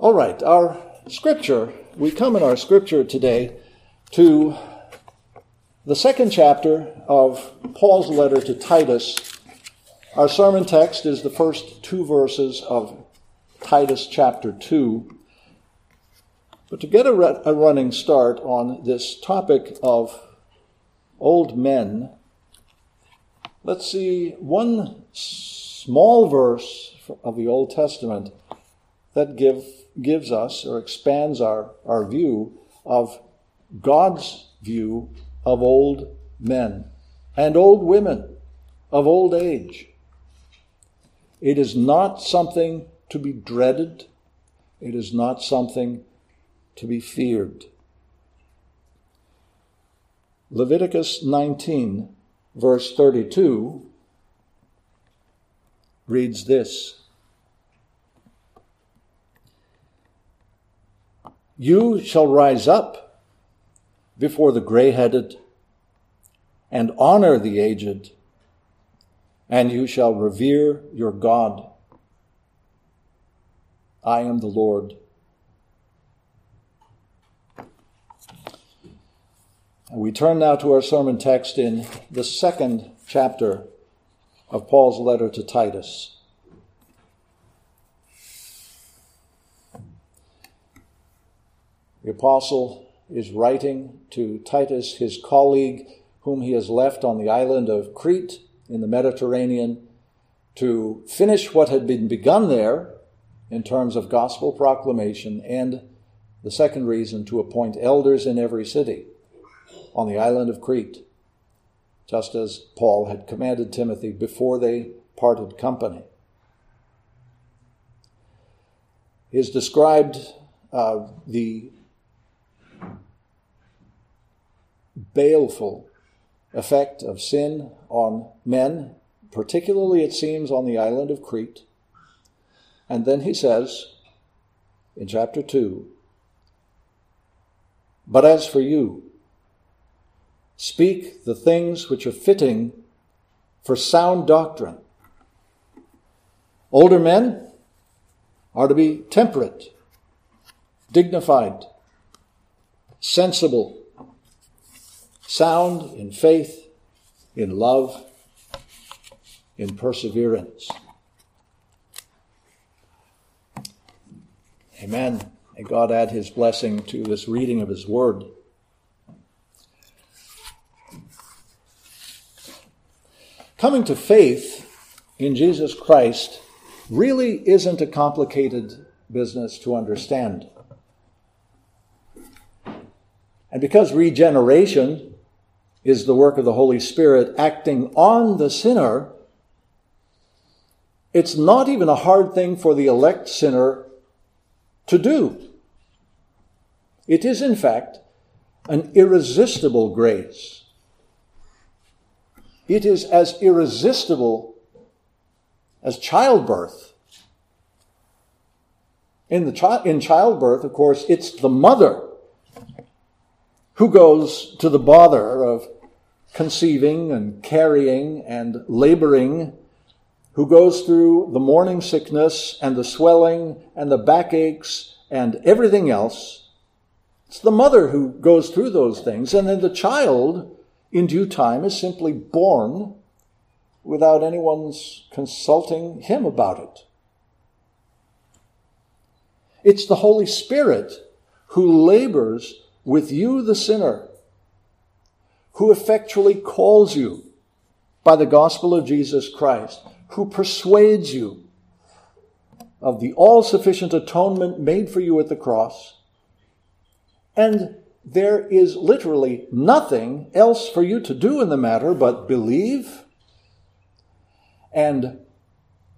All right, our scripture, we come in our scripture today to the second chapter of Paul's letter to Titus. Our sermon text is the first two verses of Titus chapter 2. But to get a, a running start on this topic of old men, let's see one small verse of the Old Testament that give gives us or expands our, our view of God's view of old men and old women of old age. It is not something to be dreaded. It is not something to be feared. Leviticus 19, verse 32, reads this You shall rise up before the gray headed and honor the aged, and you shall revere your God. I am the Lord. And We turn now to our sermon text in the second chapter of Paul's letter to Titus. The apostle is writing to Titus, his colleague, whom he has left on the island of Crete in the Mediterranean, to finish what had been begun there in terms of gospel proclamation, and the second reason, to appoint elders in every city on the island of Crete, just as Paul had commanded Timothy before they parted company. He has described uh, the baleful effect of sin on men, particularly, it seems, on the island of Crete. And then he says in chapter 2 But as for you, speak the things which are fitting for sound doctrine. Older men are to be temperate, dignified, sensible, sound in faith, in love, in perseverance. Amen. May God add his blessing to this reading of his word. Coming to faith in Jesus Christ really isn't a complicated business to understand. And because regeneration is the work of the Holy Spirit acting on the sinner, it's not even a hard thing for the elect sinner to do. It is, in fact, an irresistible grace. It is as irresistible as childbirth. In, the chi- in childbirth, of course, it's the mother who goes to the bother of conceiving and carrying and laboring, who goes through the morning sickness and the swelling and the backaches and everything else. It's the mother who goes through those things, and then the child, in due time, is simply born without anyone's consulting him about it. It's the Holy Spirit who labors with you, the sinner, who effectually calls you by the gospel of Jesus Christ, who persuades you of the all sufficient atonement made for you at the cross. And there is literally nothing else for you to do in the matter but believe and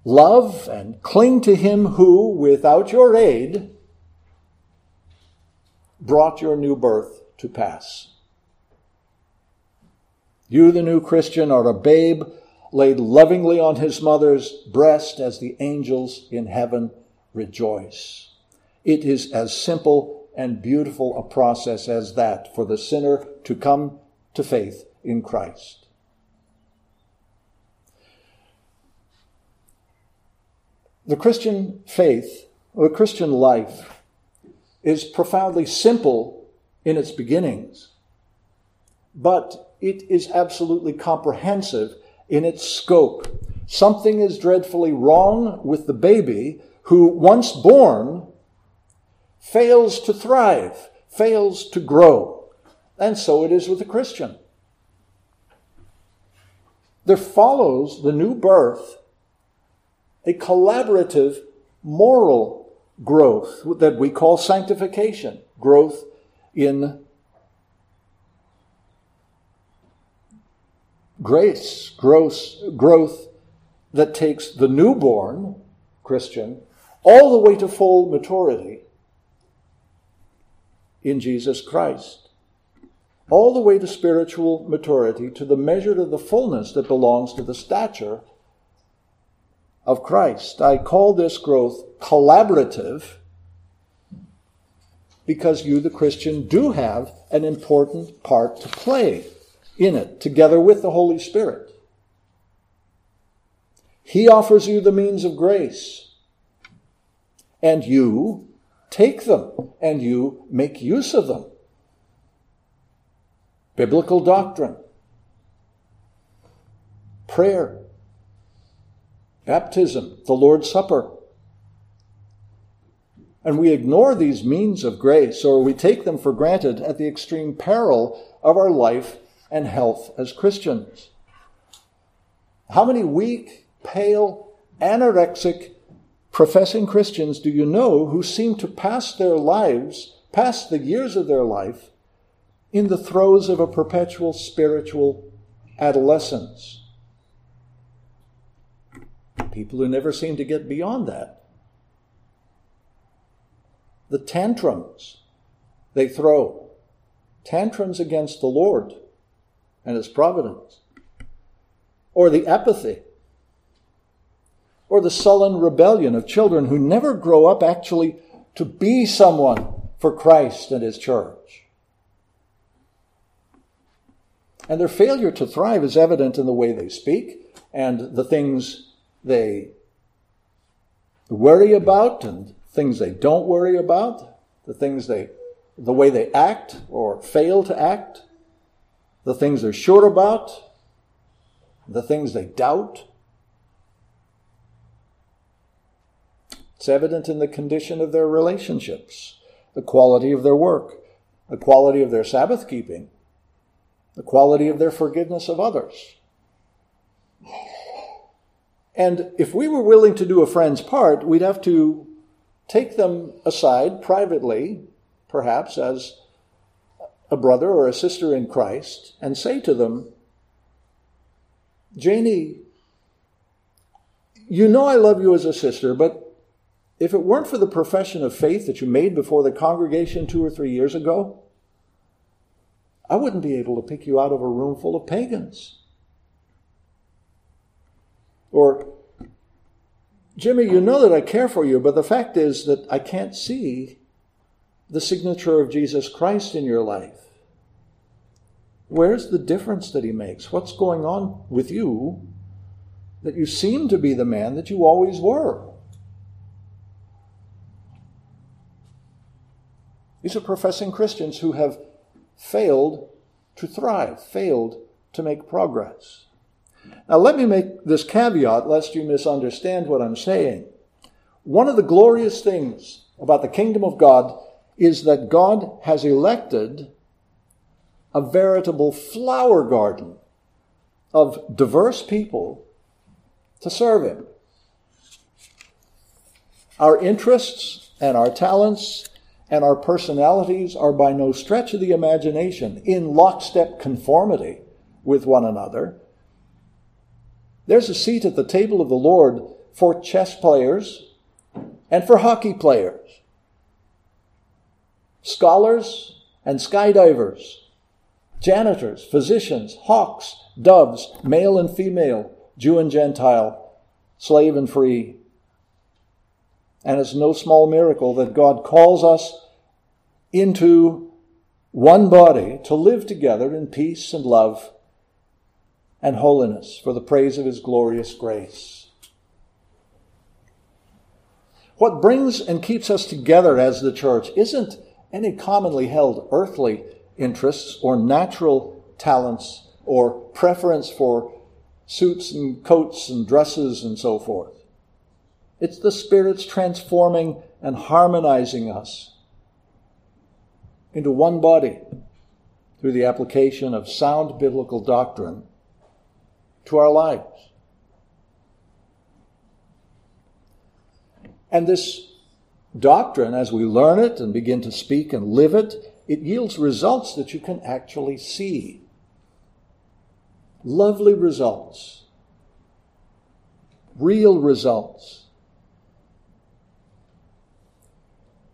love and cling to Him who, without your aid, brought your new birth to pass. You, the new Christian, are a babe laid lovingly on his mother's breast as the angels in heaven rejoice. It is as simple and beautiful a process as that for the sinner to come to faith in Christ. The Christian faith or The Christian life is profoundly simple in its beginnings, but it is absolutely comprehensive in its scope. Something is dreadfully wrong with the baby who, once born, fails to thrive, fails to grow. And so it is with the Christian. There follows the new birth a collaborative moral growth that we call sanctification, growth in grace, growth, growth that takes the newborn Christian all the way to full maturity in Jesus Christ. All the way to spiritual maturity, to the measure of the fullness that belongs to the stature of Christ. I call this growth collaborative because you, the Christian, do have an important part to play in it, together with the Holy Spirit. He offers you the means of grace, and you take them, and you make use of them. Biblical doctrine, prayer, baptism, the Lord's Supper. And we ignore these means of grace, or we take them for granted at the extreme peril of our life and health as Christians. How many weak, pale, anorexic, professing Christians do you know who seem to pass their lives, pass the years of their life, in the throes of a perpetual spiritual adolescence? People who never seem to get beyond that. The tantrums they throw, tantrums against the Lord and His providence, or the apathy, or the sullen rebellion of children who never grow up actually to be someone for Christ and His church. And their failure to thrive is evident in the way they speak and the things they worry about and things they don't worry about, the things they, the way they act or fail to act, the things they're sure about, the things they doubt. It's evident in the condition of their relationships, the quality of their work, the quality of their Sabbath keeping, the quality of their forgiveness of others. And if we were willing to do a friend's part, we'd have to take them aside privately, perhaps as a brother or a sister in Christ, and say to them, Janie, you know I love you as a sister, but if it weren't for the profession of faith that you made before the congregation two or three years ago, I wouldn't be able to pick you out of a room full of pagans. Or, Jimmy, you know that I care for you, but the fact is that I can't see the signature of Jesus Christ in your life. Where's the difference that he makes? What's going on with you that you seem to be the man that you always were? These are professing Christians who have failed to thrive, failed to make progress. Now, let me make this caveat lest you misunderstand what I'm saying. One of the glorious things about the kingdom of God is that God has elected a veritable flower garden of diverse people to serve Him. Our interests and our talents and our personalities are by no stretch of the imagination in lockstep conformity with one another. There's a seat at the table of the Lord for chess players and for hockey players, scholars and skydivers, janitors, physicians, hawks, doves, male and female, Jew and Gentile, slave and free. And it's no small miracle that God calls us into one body to live together in peace and love and holiness for the praise of his glorious grace. What brings and keeps us together as the church isn't any commonly held earthly interests or natural talents or preference for suits and coats and dresses and so forth. It's the Spirit's transforming and harmonizing us into one body through the application of sound biblical doctrine to our lives. And this doctrine, as we learn it and begin to speak and live it, it yields results that you can actually see. Lovely results. Real results.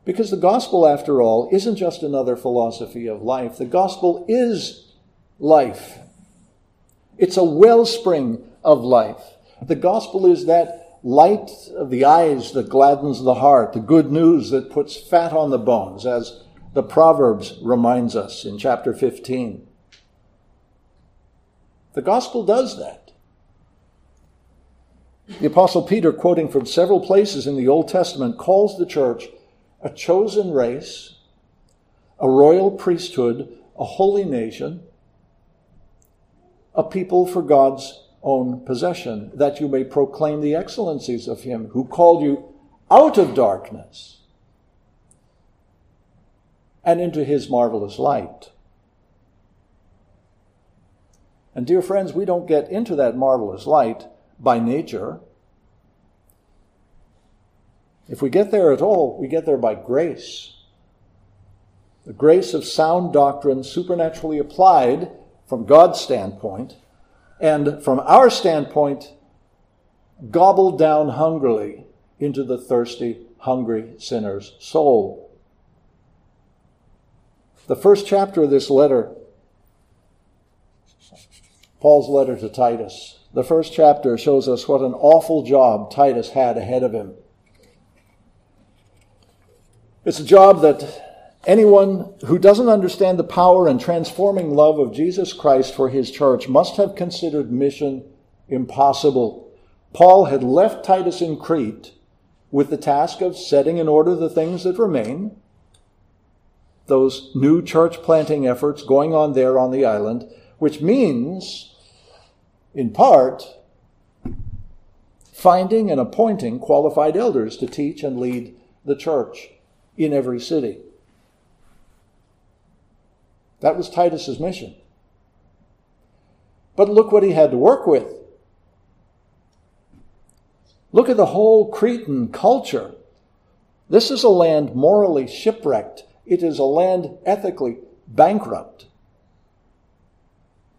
Because the gospel, after all, isn't just another philosophy of life. The gospel is life. It's a wellspring of life. The gospel is that light of the eyes that gladdens the heart, the good news that puts fat on the bones, as the Proverbs reminds us in chapter 15. The gospel does that. The Apostle Peter, quoting from several places in the Old Testament, calls the church a chosen race, a royal priesthood, a holy nation, a people for God's own possession, that you may proclaim the excellencies of him who called you out of darkness and into his marvelous light. And dear friends, we don't get into that marvelous light by nature. If we get there at all, we get there by grace. The grace of sound doctrine supernaturally applied from God's standpoint and from our standpoint, gobbled down hungrily into the thirsty, hungry sinner's soul. The first chapter of this letter, Paul's letter to Titus, the first chapter shows us what an awful job Titus had ahead of him. It's a job that Anyone who doesn't understand the power and transforming love of Jesus Christ for his church must have considered mission impossible. Paul had left Titus in Crete with the task of setting in order the things that remain, those new church planting efforts going on there on the island, which means, in part, finding and appointing qualified elders to teach and lead the church in every city. That was Titus's mission. But look what he had to work with. Look at the whole Cretan culture. This is a land morally shipwrecked. It is a land ethically bankrupt.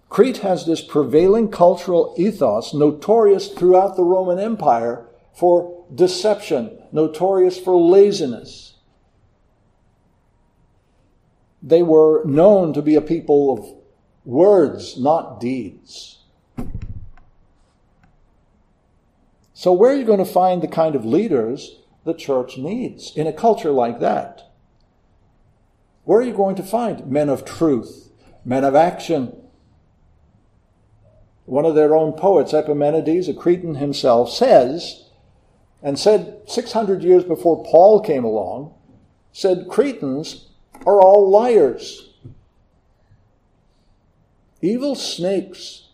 Crete has this prevailing cultural ethos notorious throughout the Roman Empire for deception, notorious for laziness. They were known to be a people of words, not deeds. So, where are you going to find the kind of leaders the church needs in a culture like that? Where are you going to find men of truth, men of action? One of their own poets, Epimenides, a Cretan himself, says, and said 600 years before Paul came along, said Cretans are all liars, evil snakes,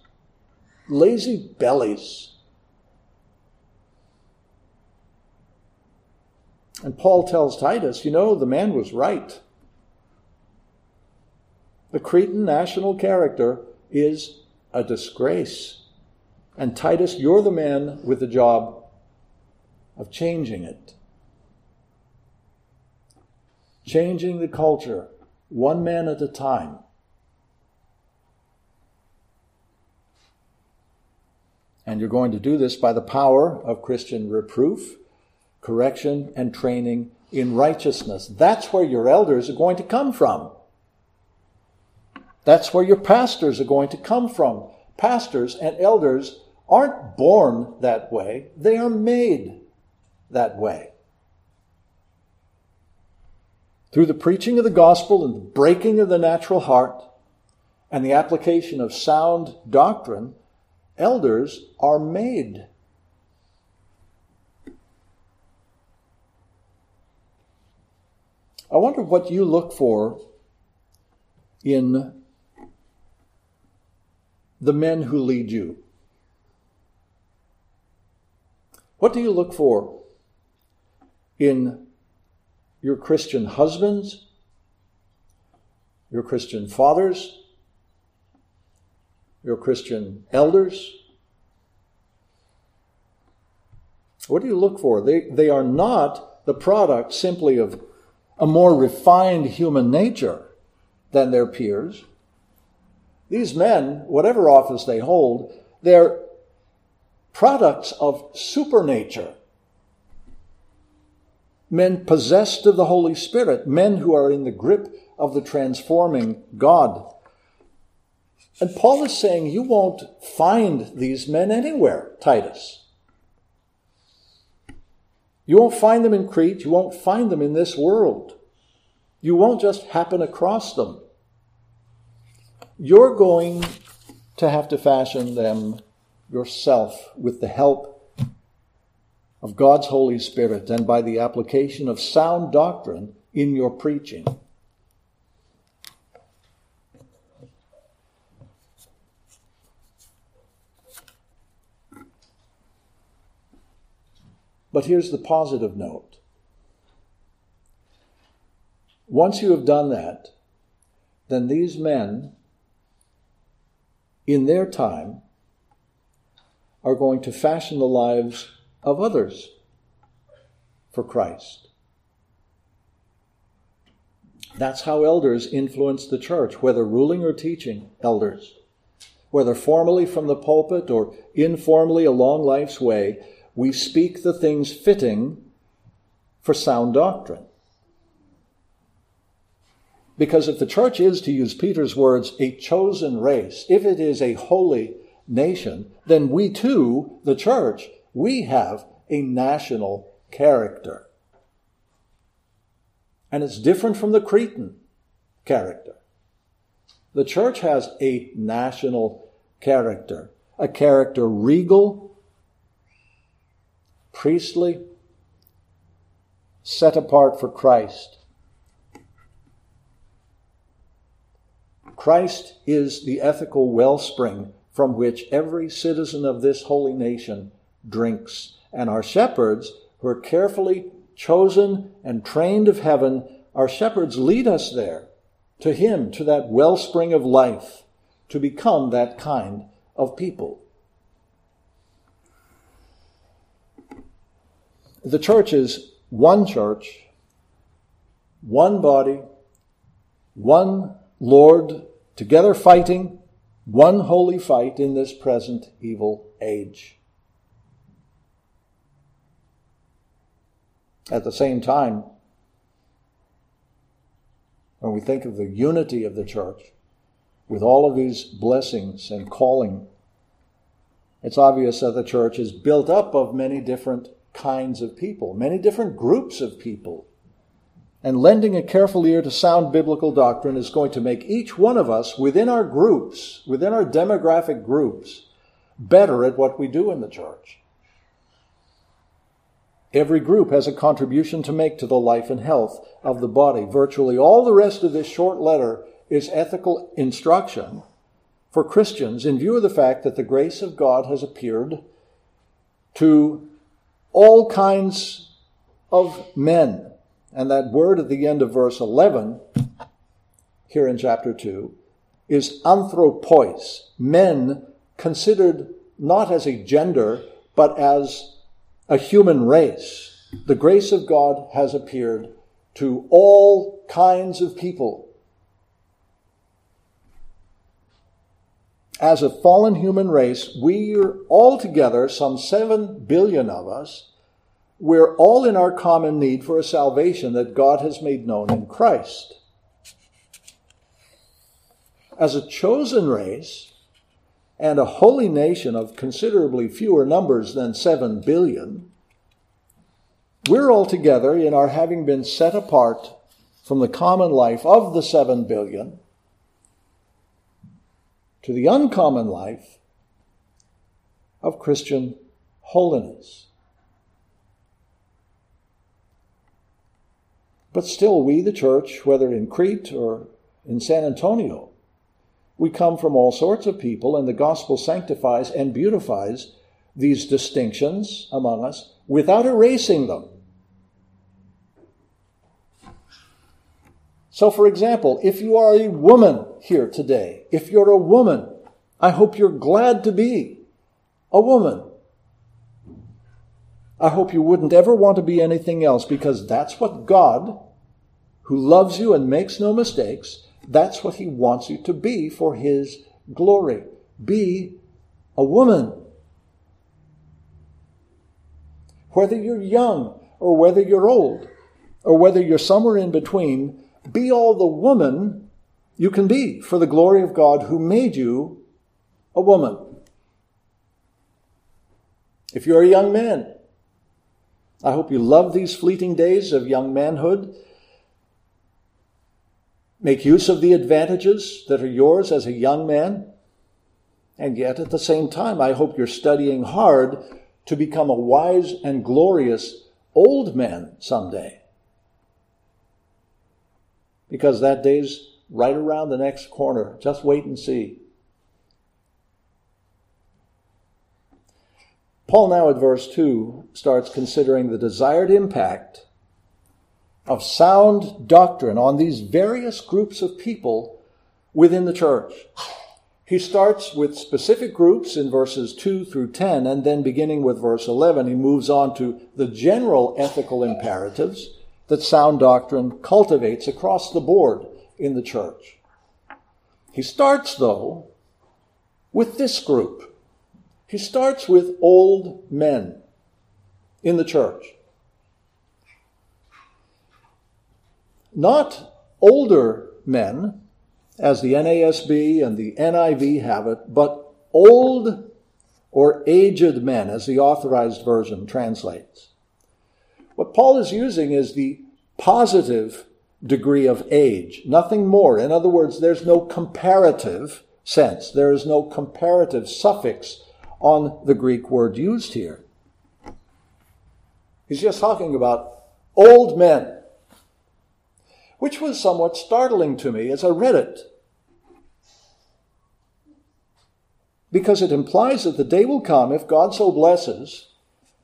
lazy bellies. And Paul tells Titus, you know, the man was right. The Cretan national character is a disgrace. And Titus, you're the man with the job of changing it changing the culture one man at a time. And you're going to do this by the power of Christian reproof, correction, and training in righteousness. That's where your elders are going to come from. That's where your pastors are going to come from. Pastors and elders aren't born that way, they are made that way through the preaching of the gospel and the breaking of the natural heart and the application of sound doctrine, elders are made. I wonder what you look for in the men who lead you. What do you look for in your Christian husbands, your Christian fathers, your Christian elders? What do you look for? They, they are not the product simply of a more refined human nature than their peers. These men, whatever office they hold, they're products of supernature. Men possessed of the Holy Spirit, men who are in the grip of the transforming God. And Paul is saying you won't find these men anywhere, Titus. You won't find them in Crete. You won't find them in this world. You won't just happen across them. You're going to have to fashion them yourself with the help of God's Holy Spirit and by the application of sound doctrine in your preaching. But here's the positive note. Once you have done that, then these men, in their time, are going to fashion the lives of others for Christ. That's how elders influence the church, whether ruling or teaching elders. Whether formally from the pulpit or informally along life's way, we speak the things fitting for sound doctrine. Because if the church is, to use Peter's words, a chosen race, if it is a holy nation, then we too, the church, we have a national character. And it's different from the Cretan character. The church has a national character, a character regal priestly, set apart for Christ. Christ is the ethical wellspring from which every citizen of this holy nation drinks. And our shepherds, who are carefully chosen and trained of heaven, our shepherds lead us there, to Him, to that wellspring of life, to become that kind of people. The church is one church, one body, one Lord, together fighting, one holy fight in this present evil age. At the same time, when we think of the unity of the church, with all of these blessings and calling, it's obvious that the church is built up of many different kinds of people, many different groups of people. And lending a careful ear to sound biblical doctrine is going to make each one of us within our groups, within our demographic groups, better at what we do in the church. Every group has a contribution to make to the life and health of the body. Virtually all the rest of this short letter is ethical instruction for Christians in view of the fact that the grace of God has appeared to all kinds of men. And that word at the end of verse 11, here in chapter 2, is anthropos, men considered not as a gender, but as a human race. The grace of God has appeared to all kinds of people. as a fallen human race, we are all together, some seven billion of us, we're all in our common need for a salvation that God has made known in Christ. As a chosen race and a holy nation of considerably fewer numbers than seven billion, we're all together in our having been set apart from the common life of the seven billion to the uncommon life of Christian holiness. But still, we, the church, whether in Crete or in San Antonio, we come from all sorts of people, and the gospel sanctifies and beautifies these distinctions among us without erasing them. So, for example, if you are a woman here today, if you're a woman, I hope you're glad to be a woman. I hope you wouldn't ever want to be anything else because that's what God, who loves you and makes no mistakes, that's what He wants you to be for His glory. Be a woman. Whether you're young or whether you're old or whether you're somewhere in between, be all the woman you can be for the glory of God who made you a woman. If you're a young man, I hope you love these fleeting days of young manhood. Make use of the advantages that are yours as a young man. And yet, at the same time, I hope you're studying hard to become a wise and glorious old man someday. Because that day's right around the next corner. Just wait and see. Paul now at verse 2 starts considering the desired impact of sound doctrine on these various groups of people within the church. He starts with specific groups in verses 2 through 10, and then beginning with verse 11, he moves on to the general ethical imperatives that sound doctrine cultivates across the board in the church. He starts, though, with this group he starts with old men in the church. Not older men, as the NASB and the NIV have it, but old or aged men, as the authorized version translates. What Paul is using is the positive degree of age, nothing more. In other words, there's no comparative sense, there is no comparative suffix on the Greek word used here. He's just talking about old men, which was somewhat startling to me as I read it. Because it implies that the day will come, if God so blesses,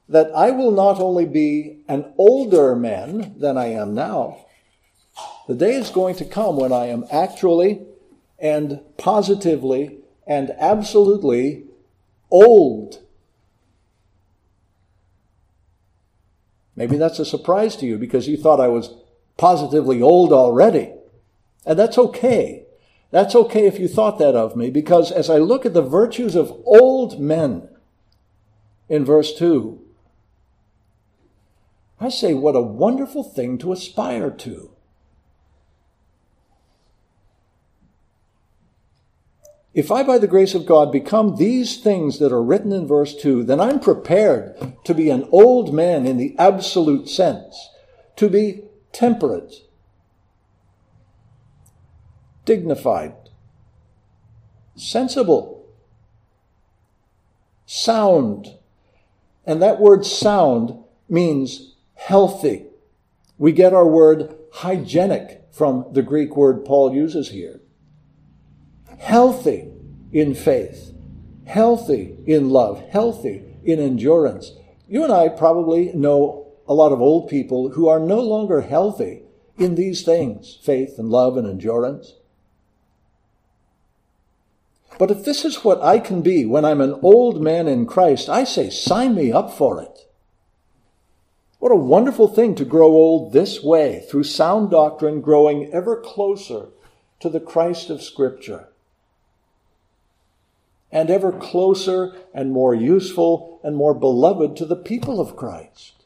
that I will not only be an older man than I am now, the day is going to come when I am actually and positively and absolutely old. Maybe that's a surprise to you because you thought I was positively old already. And that's okay. That's okay if you thought that of me because as I look at the virtues of old men in verse 2, I say, what a wonderful thing to aspire to. If I, by the grace of God, become these things that are written in verse 2, then I'm prepared to be an old man in the absolute sense, to be temperate, dignified, sensible, sound. And that word sound means healthy. We get our word hygienic from the Greek word Paul uses here healthy in faith, healthy in love, healthy in endurance. You and I probably know a lot of old people who are no longer healthy in these things faith and love and endurance. But if this is what I can be when I'm an old man in Christ, I say, sign me up for it. What a wonderful thing to grow old this way, through sound doctrine, growing ever closer to the Christ of Scripture and ever closer and more useful and more beloved to the people of Christ.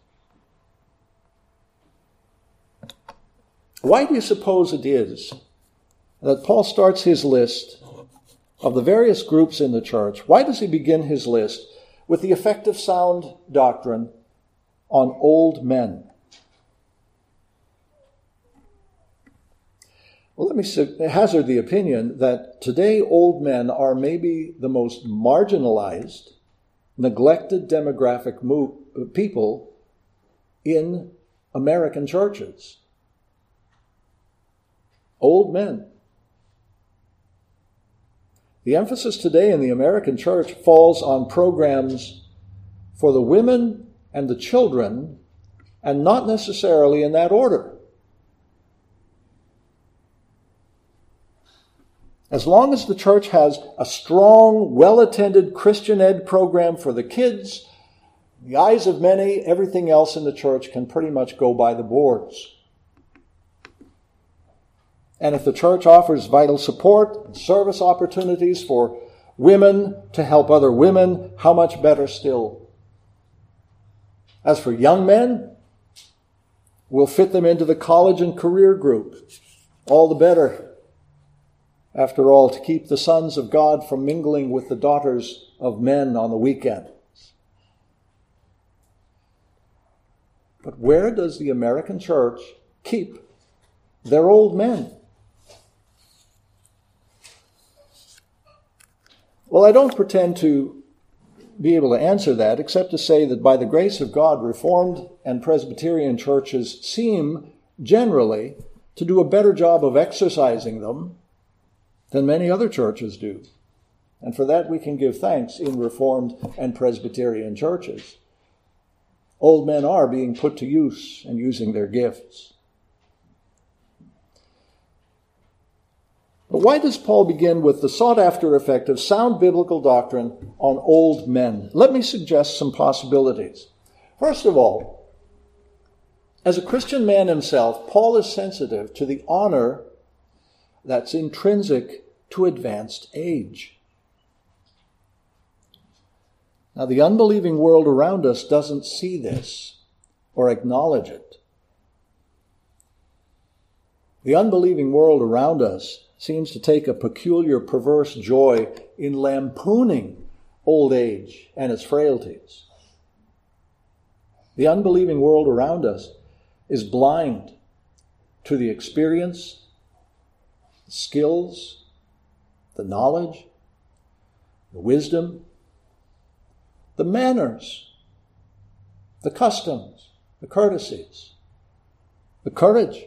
Why do you suppose it is that Paul starts his list of the various groups in the church? Why does he begin his list with the effect of sound doctrine on old men? Well, let me hazard the opinion that today old men are maybe the most marginalized, neglected demographic people in American churches. Old men. The emphasis today in the American church falls on programs for the women and the children, and not necessarily in that order. As long as the church has a strong, well attended Christian ed program for the kids, the eyes of many, everything else in the church can pretty much go by the boards. And if the church offers vital support and service opportunities for women to help other women, how much better still. As for young men, we'll fit them into the college and career group. All the better. After all, to keep the sons of God from mingling with the daughters of men on the weekend. But where does the American church keep their old men? Well, I don't pretend to be able to answer that except to say that by the grace of God, Reformed and Presbyterian churches seem generally to do a better job of exercising them than many other churches do. And for that we can give thanks in Reformed and Presbyterian churches. Old men are being put to use and using their gifts. But why does Paul begin with the sought after effect of sound biblical doctrine on old men? Let me suggest some possibilities. First of all, as a Christian man himself, Paul is sensitive to the honor that's intrinsic to advanced age. Now, the unbelieving world around us doesn't see this or acknowledge it. The unbelieving world around us seems to take a peculiar perverse joy in lampooning old age and its frailties. The unbelieving world around us is blind to the experience, the skills, the knowledge, the wisdom, the manners, the customs, the courtesies, the courage,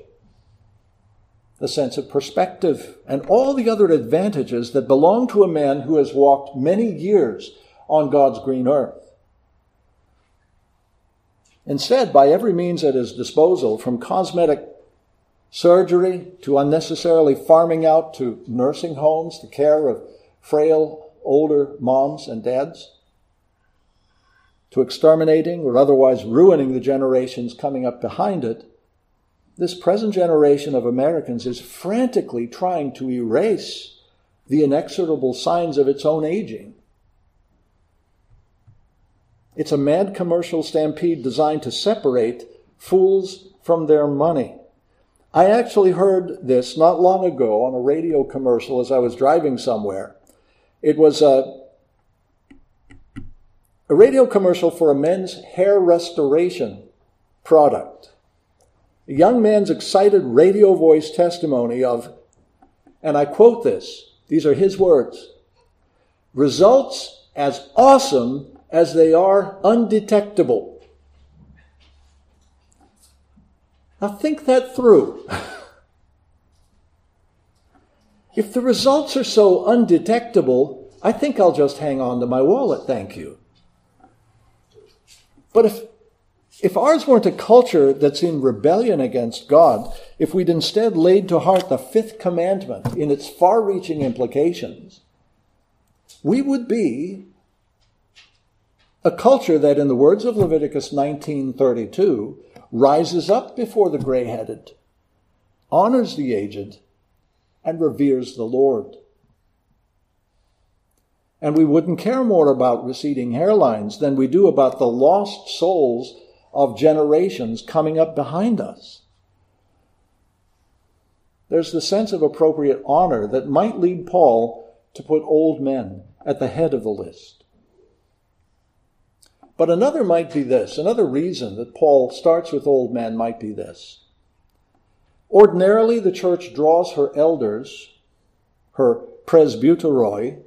the sense of perspective, and all the other advantages that belong to a man who has walked many years on God's green earth. Instead, by every means at his disposal, from cosmetic surgery to unnecessarily farming out to nursing homes, the care of frail older moms and dads, to exterminating or otherwise ruining the generations coming up behind it, this present generation of Americans is frantically trying to erase the inexorable signs of its own aging. It's a mad commercial stampede designed to separate fools from their money. I actually heard this not long ago on a radio commercial as I was driving somewhere. It was a, a radio commercial for a men's hair restoration product a young man's excited radio voice testimony of, and I quote this, these are his words, results as awesome as they are undetectable. Now think that through. if the results are so undetectable, I think I'll just hang on to my wallet, thank you. But if if ours weren't a culture that's in rebellion against God, if we'd instead laid to heart the fifth commandment in its far reaching implications, we would be a culture that, in the words of Leviticus 19:32, rises up before the gray-headed, honors the aged, and reveres the Lord. And we wouldn't care more about receding hairlines than we do about the lost souls of generations coming up behind us. There's the sense of appropriate honor that might lead Paul to put old men at the head of the list. But another might be this. Another reason that Paul starts with old men might be this. Ordinarily, the church draws her elders, her presbyteroi,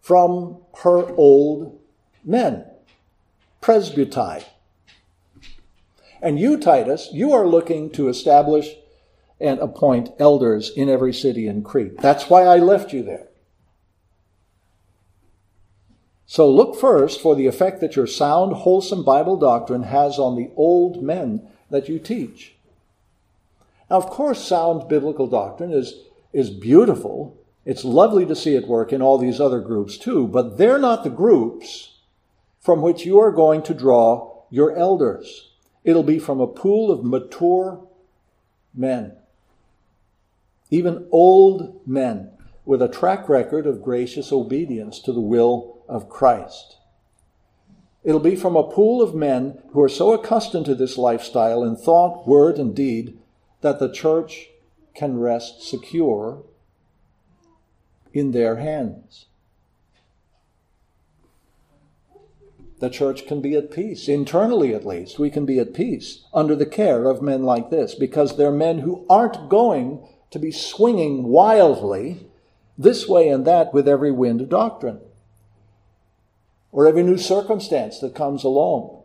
from her old men presbytai. And you, Titus, you are looking to establish and appoint elders in every city in Crete. That's why I left you there. So look first for the effect that your sound, wholesome Bible doctrine has on the old men that you teach. Now, of course, sound biblical doctrine is, is beautiful. It's lovely to see it work in all these other groups too, but they're not the groups from which you are going to draw your elders. It'll be from a pool of mature men, even old men with a track record of gracious obedience to the will of Christ. It'll be from a pool of men who are so accustomed to this lifestyle in thought, word, and deed that the church can rest secure in their hands. The church can be at peace, internally at least. We can be at peace under the care of men like this because they're men who aren't going to be swinging wildly this way and that with every wind of doctrine or every new circumstance that comes along.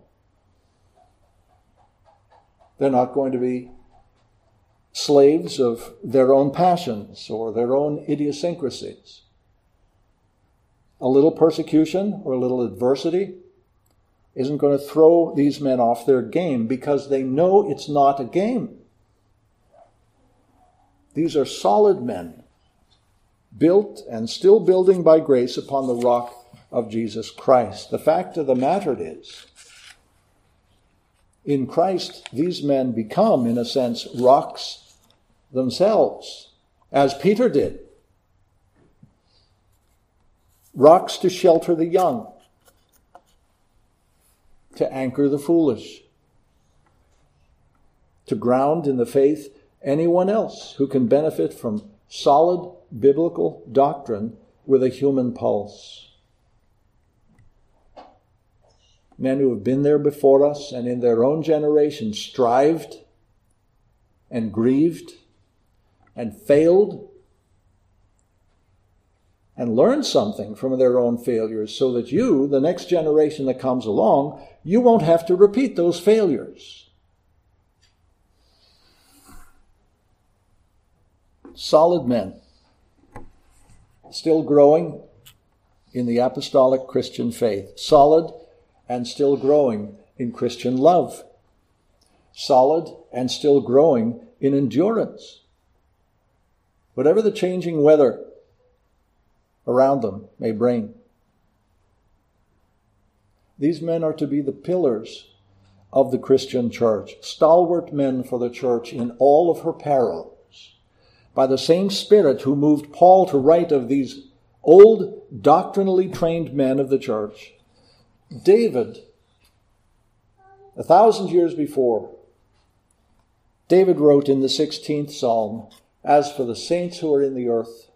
They're not going to be slaves of their own passions or their own idiosyncrasies. A little persecution or a little adversity isn't going to throw these men off their game because they know it's not a game. These are solid men, built and still building by grace upon the rock of Jesus Christ. The fact of the matter is, in Christ, these men become, in a sense, rocks themselves, as Peter did. Rocks to shelter the young, to anchor the foolish, to ground in the faith anyone else who can benefit from solid biblical doctrine with a human pulse. men who have been there before us and in their own generation strived and grieved and failed and learn something from their own failures so that you, the next generation that comes along, you won't have to repeat those failures. Solid men, still growing in the apostolic Christian faith. Solid and still growing in Christian love, solid and still growing in endurance. Whatever the changing weather around them may bring. These men are to be the pillars of the Christian church, stalwart men for the church in all of her perils. By the same Spirit who moved Paul to write of these old doctrinally trained men of the church, David, a thousand years before, David wrote in the 16th Psalm, As for the saints who are in the earth,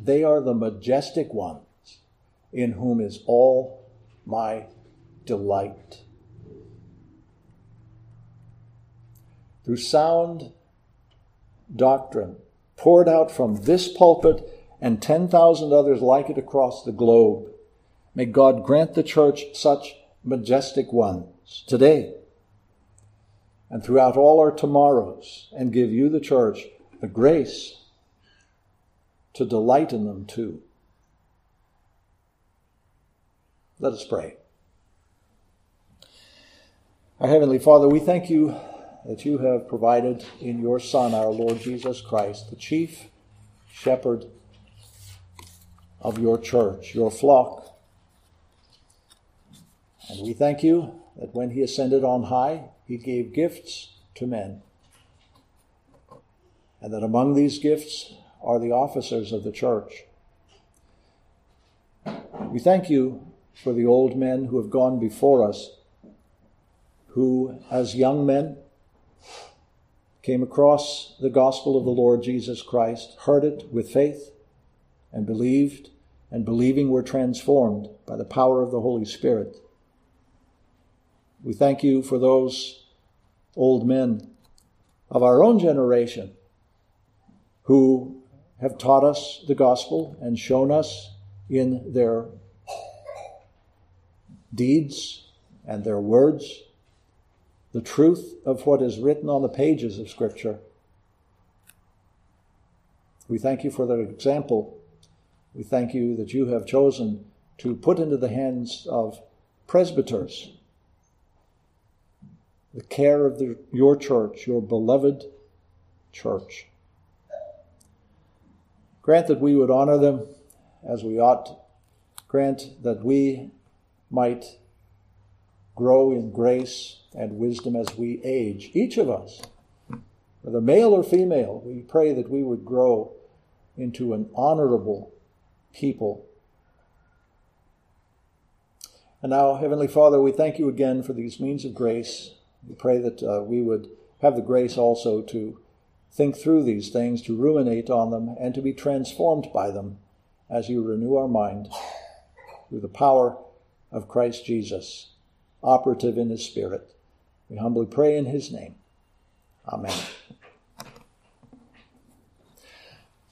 they are the majestic ones in whom is all my delight. Through sound doctrine poured out from this pulpit and 10,000 others like it across the globe, May God grant the church such majestic ones today and throughout all our tomorrows, and give you, the church, the grace to delight in them too. Let us pray. Our Heavenly Father, we thank you that you have provided in your Son, our Lord Jesus Christ, the chief shepherd of your church, your flock and we thank you that when he ascended on high, he gave gifts to men. And that among these gifts are the officers of the church. We thank you for the old men who have gone before us, who, as young men, came across the gospel of the Lord Jesus Christ, heard it with faith, and believed, and believing were transformed by the power of the Holy Spirit. We thank you for those old men of our own generation who have taught us the gospel and shown us in their deeds and their words the truth of what is written on the pages of Scripture. We thank you for their example. We thank you that you have chosen to put into the hands of presbyters the care of the, your church, your beloved church. Grant that we would honor them as we ought. Grant that we might grow in grace and wisdom as we age, each of us, whether male or female. We pray that we would grow into an honorable people. And now, Heavenly Father, we thank you again for these means of grace. We pray that uh, we would have the grace also to think through these things, to ruminate on them, and to be transformed by them as you renew our mind through the power of Christ Jesus, operative in his Spirit. We humbly pray in his name. Amen.